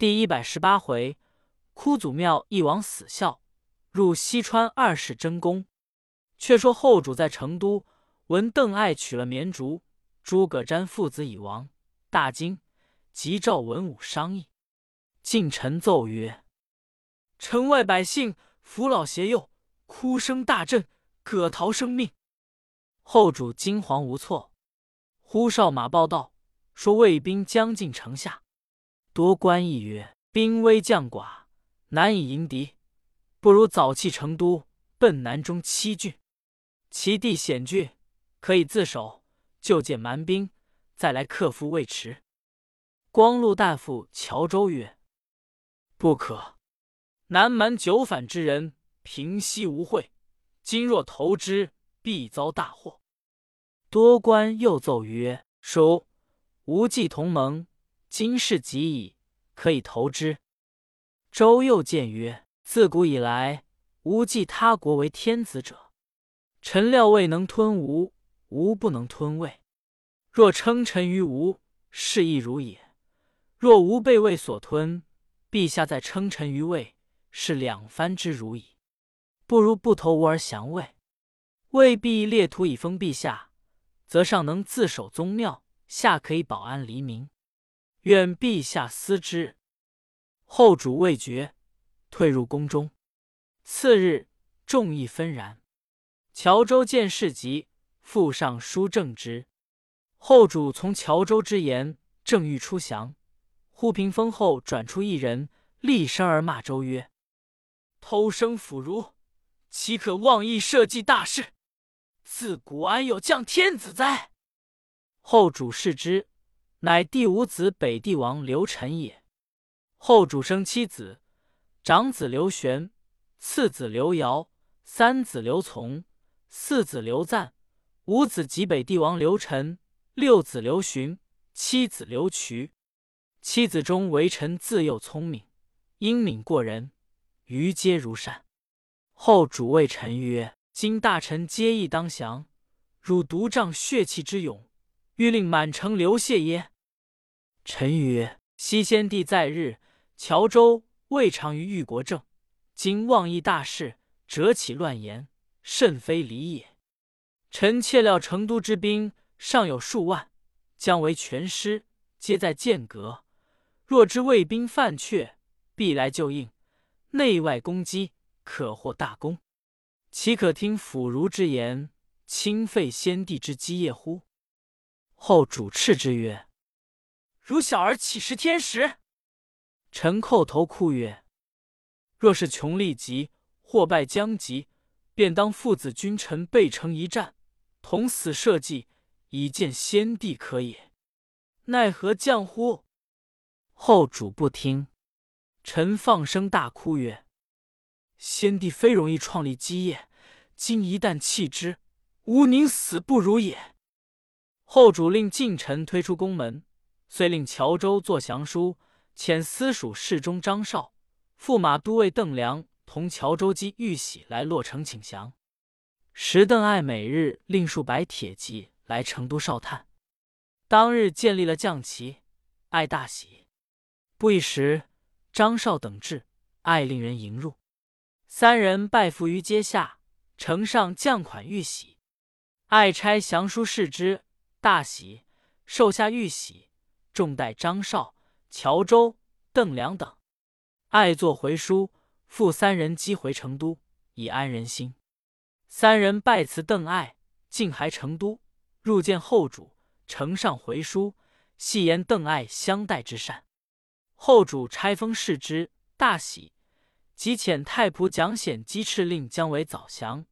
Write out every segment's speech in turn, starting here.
第一百十八回，哭祖庙一王死孝，入西川二世真宫。却说后主在成都，闻邓艾娶了绵竹，诸葛瞻父子已亡，大惊，即召文武商议。近臣奏曰：“城外百姓扶老携幼，哭声大震，葛逃生命。”后主惊惶无措。呼哨马报道，说魏兵将近城下。多官议曰：“兵微将寡，难以迎敌，不如早弃成都，奔南中七郡。其地险峻，可以自守，就见蛮兵，再来克服魏迟。”光禄大夫乔州曰：“不可，南蛮九反之人平息无会，今若投之，必遭大祸。”多官又奏曰：“属无忌同盟，今世极矣，可以投之。”周又谏曰：“自古以来，无继他国为天子者，臣料未能吞吴，吴不能吞魏。若称臣于吴，是亦如也；若吴被魏所吞，陛下再称臣于魏，是两番之如矣。不如不投吴而降魏，魏必列土以封陛下。”则上能自守宗庙，下可以保安黎民。愿陛下思之。后主未决，退入宫中。次日，众议纷然。乔州见事急，复上书正之。后主从乔州之言，正欲出降，忽屏风后转出一人，厉声而骂周曰：“偷生腐儒，岂可妄议社稷大事？”自古安有降天子哉？后主视之，乃第五子北帝王刘晨也。后主生七子：长子刘玄，次子刘尧，三子刘琮，四子刘赞，五子即北帝王刘晨，六子刘询，七子刘渠。七子中为臣自幼聪明，英敏过人，于皆如善。后主谓臣曰。今大臣皆义当降，汝独仗血气之勇，欲令满城流血耶？臣曰：西先帝在日，乔州未尝于玉国政，今妄议大事，折起乱言，甚非礼也。臣窃料成都之兵尚有数万，将为全师，皆在剑阁。若知魏兵犯阙，必来救应，内外攻击，可获大功。岂可听腐儒之言，轻废先帝之基业乎？后主斥之曰：“汝小儿岂识天时？”臣叩头哭曰：“若是穷力急，或败将急，便当父子君臣背城一战，同死社稷，以见先帝可也。奈何降乎？”后主不听，臣放声大哭曰：先帝非容易创立基业，今一旦弃之，吾宁死不如也。后主令近臣推出宫门，遂令乔州作降书，遣司属侍中张绍、驸马都尉邓良同乔州姬玉玺来洛城请降。时邓艾每日令数百铁骑来成都哨探。当日建立了将旗，艾大喜。不一时，张绍等至，艾令人迎入。三人拜伏于阶下，呈上将款玉玺。爱差降书示之，大喜，授下玉玺，重待张绍、乔州、邓良等。爱作回书，复三人击回成都，以安人心。三人拜辞邓艾，进还成都，入见后主，呈上回书，细言邓艾相待之善。后主差封示之，大喜。即遣太仆蒋显击敕令姜维早降，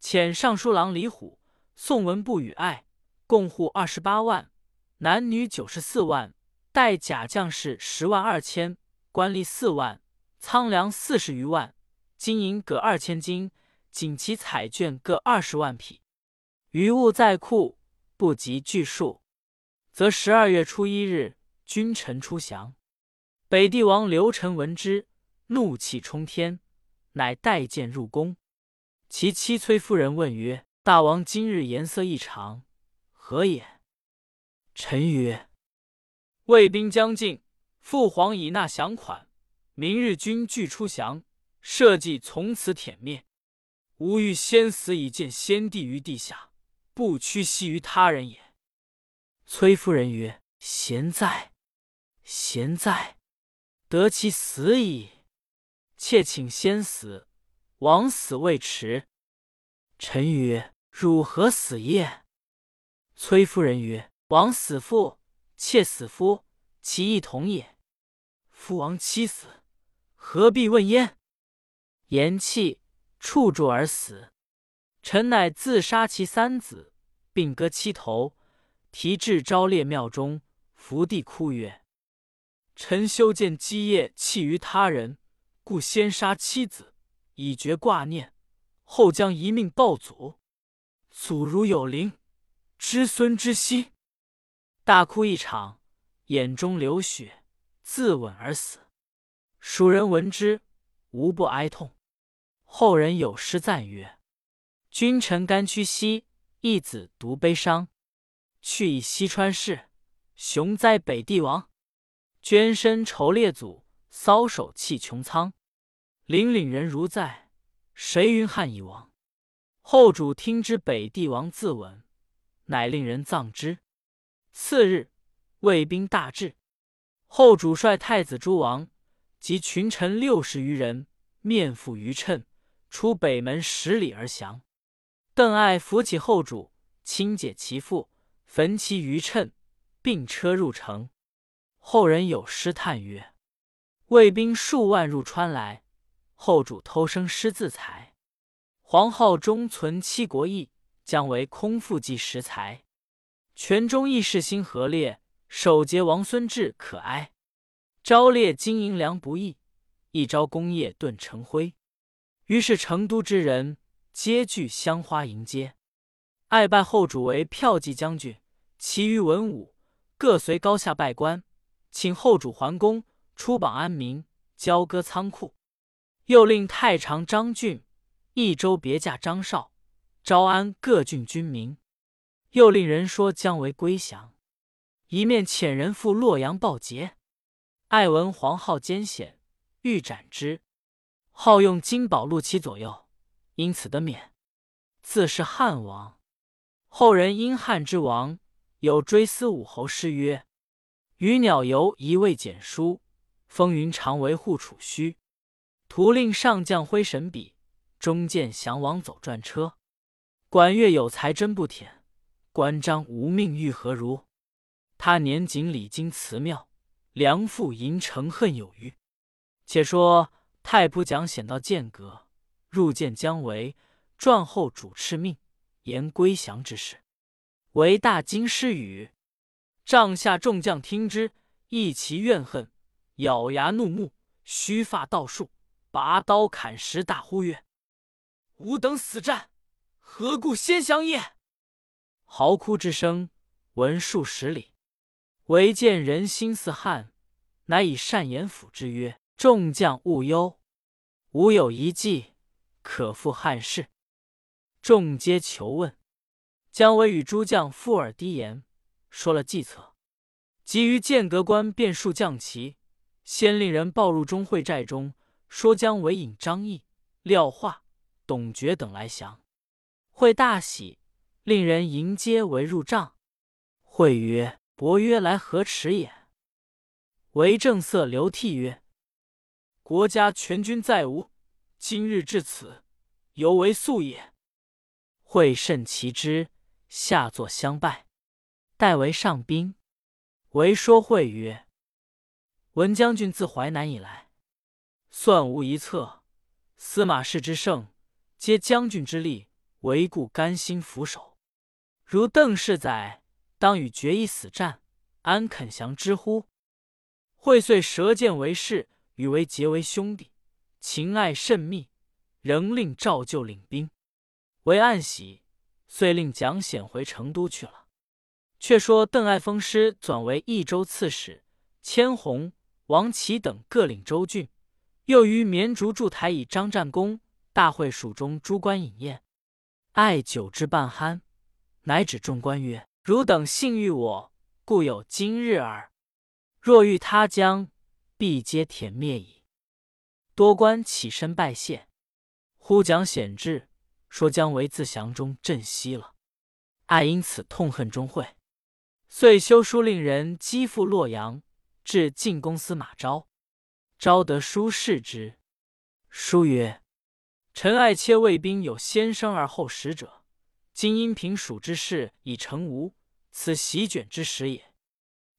遣尚书郎李虎、宋文部与爱，共户二十八万，男女九十四万，带甲将士十万二千，官吏四万，仓粮四十余万，金银各二千斤，锦旗彩绢各二十万匹。余物在库，不及巨数，则十二月初一日，君臣出降。北帝王刘臣闻之。怒气冲天，乃带剑入宫。其妻崔夫人问曰：“大王今日颜色异常，何也？”臣曰：“魏兵将近，父皇已纳降款，明日军俱出降，社稷从此殄灭。吾欲先死以见先帝于地下，不屈膝于他人也。”崔夫人曰：“贤哉，贤哉，得其死矣。妾请先死，王死未迟。”臣曰：“汝何死也？”崔夫人曰：“王死父，妾死夫，其一同也。夫王妻死，何必问焉？”言讫，触柱而死。臣乃自杀其三子，并割其头，提至昭烈庙中，伏地哭曰：“臣修建基业弃于他人，故先杀妻子，以绝挂念。”后将一命报祖，祖如有灵，知孙之心。大哭一场，眼中流血，自刎而死。蜀人闻之，无不哀痛。后人有诗赞曰：“君臣甘屈兮，义子独悲伤。去以西川氏，雄哉北帝王。捐身仇列祖，搔首弃穹苍。凛凛人如在。”谁云汉已亡？后主听之，北帝王自刎，乃令人葬之。次日，魏兵大至，后主率太子诸王及群臣六十余人，面负余称，出北门十里而降。邓艾扶起后主，亲解其父，焚其余称，并车入城。后人有诗叹曰：“魏兵数万入川来。”后主偷生失自裁，皇号中存七国义，将为空腹计食材。泉中义士心何烈，守节王孙志可哀。昭烈经营粮不易，一朝功业顿成灰。于是成都之人皆聚香花迎接，爱拜后主为骠骑将军，其余文武各随高下拜官，请后主还宫，出榜安民，交割仓库。又令太常张俊、益州别驾张绍、招安各郡军民。又令人说姜维归降，一面遣人赴洛阳报捷。爱闻黄浩艰险，欲斩之。好用金宝禄其左右，因此得免。自是汉王。后人因汉之王，有追思武侯诗曰：“余鸟游一味简书，风云常为护储虚。”图令上将挥神笔，中见降王走转车。管乐有才真不忝，关张无命欲何如？他年仅礼经祠庙，梁父吟成恨有余。且说太仆蒋显到剑阁，入见姜维，撰后主敕命，言归降之事。为大惊失语，帐下众将听之，一齐怨恨，咬牙怒目，须发倒竖。拔刀砍石，大呼曰：“吾等死战，何故先降也？”嚎哭之声闻数十里，唯见人心似汉，乃以善言抚之曰：“众将勿忧，吾有一计，可复汉室。”众皆求问。姜维与诸将附耳低言，说了计策。急于剑阁关便数将旗，先令人报入钟会寨中。说姜维引张翼、廖化、董厥等来降，会大喜，令人迎接为入帐。会曰：“伯约来何迟也？”为正色流涕曰：“国家全军在吾，今日至此，犹为速也。”会甚其之，下作相拜，代为上宾。为说会曰：“闻将军自淮南以来。”算无一策，司马氏之胜，皆将军之力，唯故甘心俯首。如邓氏载，当与决一死战，安肯降之乎？会遂舌剑为誓，与为结为兄弟，情爱甚密，仍令赵就领兵。为暗喜，遂令蒋显回成都去了。却说邓艾封师转为益州刺史，千红、王琦等各领州郡。又于绵竹筑台以张战功，大会蜀中诸官饮宴，爱酒至半酣，乃指众官曰：“汝等幸遇我，故有今日耳。若遇他将，必皆殄灭矣。”多官起身拜谢。忽讲显至，说姜维自降中镇西了。爱因此痛恨钟会，遂修书令人击赴洛阳，至晋公司马昭。昭得书视之，书曰：“臣爱切卫兵有先生而后使者，今因平蜀之事已成无，此席卷之时也。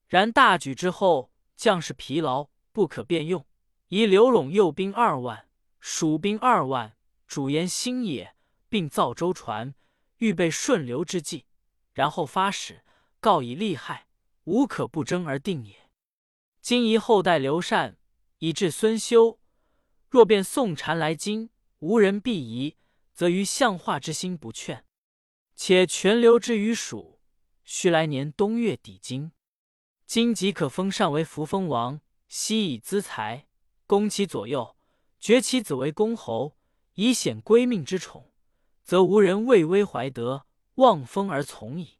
然大举之后，将士疲劳，不可便用，宜刘陇右兵二万，蜀兵二万，主言新野，并造舟船，预备顺流之计，然后发使，告以利害，无可不争而定也。今宜后代刘禅。”以至孙休，若便宋禅来京，无人必疑，则于相化之心不劝。且全留之于蜀，须来年冬月抵京。今即可封上为扶风王，悉以资财，攻其左右，爵其子为公侯，以显归命之宠，则无人畏威怀德，望风而从矣。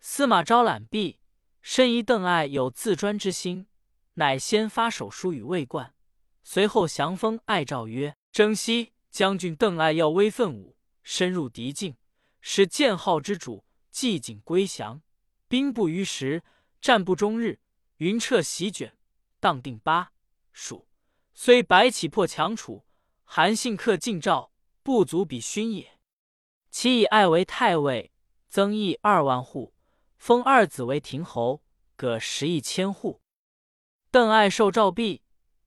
司马昭览毕，深疑邓艾有自专之心。乃先发手书与魏冠，随后降封艾诏曰：“征西将军邓艾要威奋武，深入敌境，使建号之主既景归降，兵不逾时，战不终日，云彻席卷，荡定巴蜀，虽白起破强楚，韩信克晋赵，不足比勋也。其以艾为太尉，增邑二万户，封二子为亭侯，各十亿千户。”邓艾受诏毕，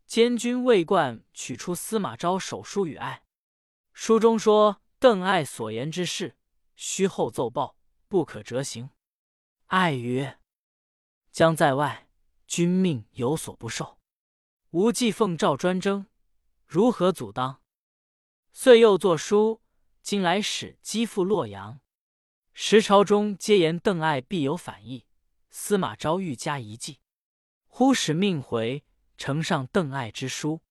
监军魏冠取出司马昭手书与艾。书中说邓艾所言之事，须后奏报，不可折行。艾曰：“将在外，君命有所不受，吾既奉诏专征，如何阻当？”遂又作书，今来使击赴洛阳。时朝中皆言邓艾必有反意，司马昭欲加一计。忽使命回，呈上邓艾之书，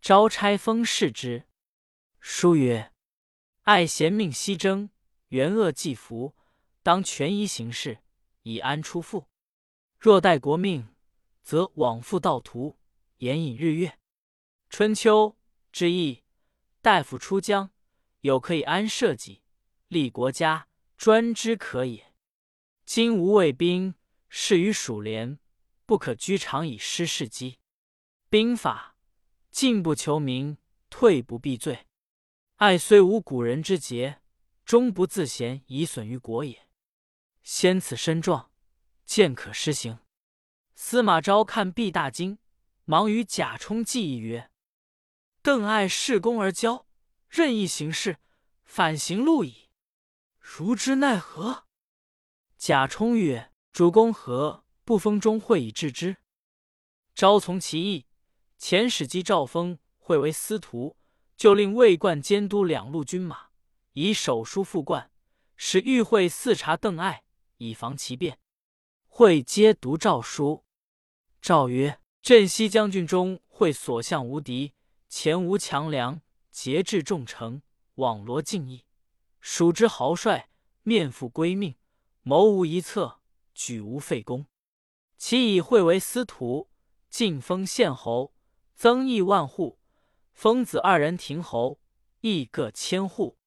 招差封视之。书曰：“爱贤命西征，元恶济福，当权宜行事，以安出父。若待国命，则往复道途，延引日月。春秋之意，大夫出疆，有可以安社稷，立国家，专之可也。今无卫兵，事于蜀连。”不可居长以失事机。兵法进不求名，退不避罪。爱虽无古人之节，终不自贤以损于国也。先此身壮，见可施行。司马昭看毕大惊，忙与贾充计议曰：“邓艾恃功而骄，任意行事，反行路矣。如之奈何？”贾充曰：“主公何？”不封钟会以治之。昭从其意，遣使击赵封会为司徒，就令魏冠监督两路军马，以手书复冠，使御会四察邓艾，以防其变。会皆读诏书。诏曰：“镇西将军中会所向无敌，前无强梁，节制众城，网罗尽义，蜀之豪帅，面负归命，谋无一策，举无废功。”其以会为司徒，晋封县侯，增邑万户，封子二人亭侯，邑各千户。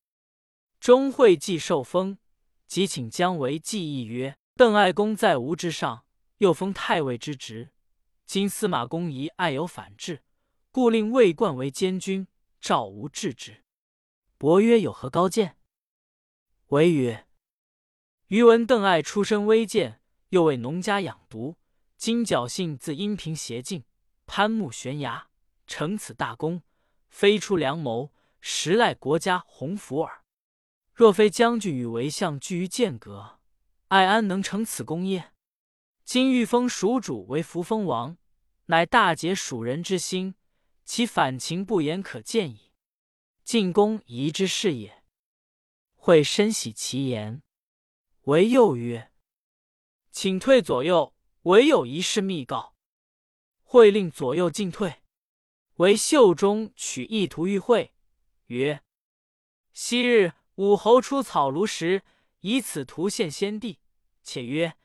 钟会既受封，即请姜维计议曰：“邓艾公在吴之上，又封太尉之职。今司马公疑爱有反制，故令魏冠为监军，召吴治之。”伯曰：“有何高见？”维曰：“余闻邓艾出身微贱，又为农家养独。”今侥幸自阴平斜进，攀木悬崖，成此大功，非出良谋，实赖国家鸿福耳。若非将军与为相居于剑阁，爱安能成此功业？今欲封蜀主为扶风王，乃大解蜀人之心，其反情不言可见矣。进公宜之是也。会深喜其言，唯又曰：“请退左右。”唯有一事密告，会令左右进退。为袖中取一图玉会，曰：“昔日武侯出草庐时，以此图献先帝。且曰：‘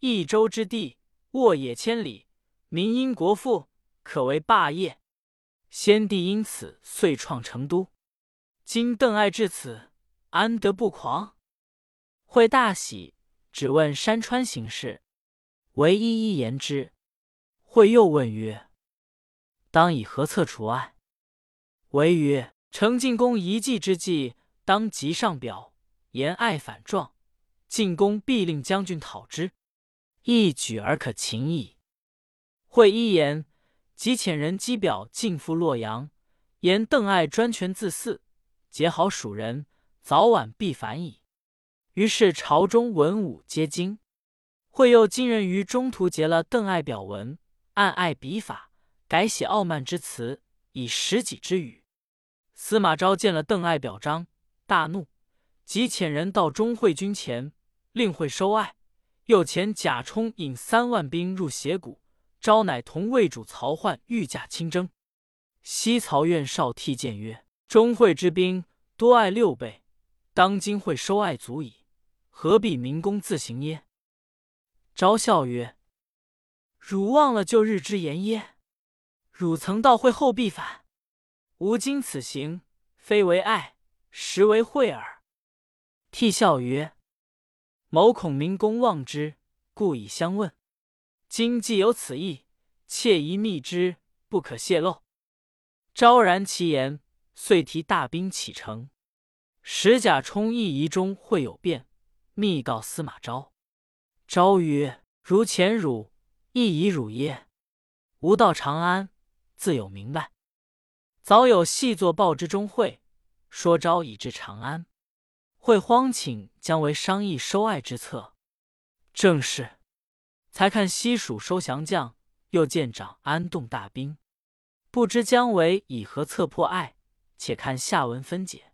益州之地，沃野千里，民因国富，可为霸业。先帝因此遂创成都。今邓艾至此，安得不狂？会大喜，只问山川形势，唯一一言之。会又问曰：“当以何策除爱？”唯曰：“成进宫一计之计，当即上表，言爱反状，进宫必令将军讨之，一举而可擒矣。”会一言，即遣人击表进赴洛阳，言邓艾专权自肆，结好蜀人，早晚必反矣。于是朝中文武皆惊。会又惊人于中途结了邓艾表文，按艾笔法改写傲慢之词，以实己之语。司马昭见了邓艾表彰，大怒，即遣人到钟会军前，令会收艾。又遣贾充引三万兵入斜谷。昭乃同魏主曹奂御驾亲征。西曹院少替谏曰：“钟会之兵多艾六倍，当今会收艾足矣，何必明公自行耶？”昭笑曰：“汝忘了旧日之言耶？汝曾道会后必反，吾今此行，非为爱，实为惠耳。”替笑曰：“某恐明公忘之，故以相问。”今既有此意，切宜密之，不可泄露。昭然其言，遂提大兵启程。使贾充一疑中会有变，密告司马昭。昭曰：“如前汝亦以汝耶？吾到长安，自有明白。”早有细作报之中会，说招已至长安，会慌请姜维商议收爱之策。正是。才看西蜀收降将，又见长安动大兵，不知姜维以何策破爱？且看下文分解。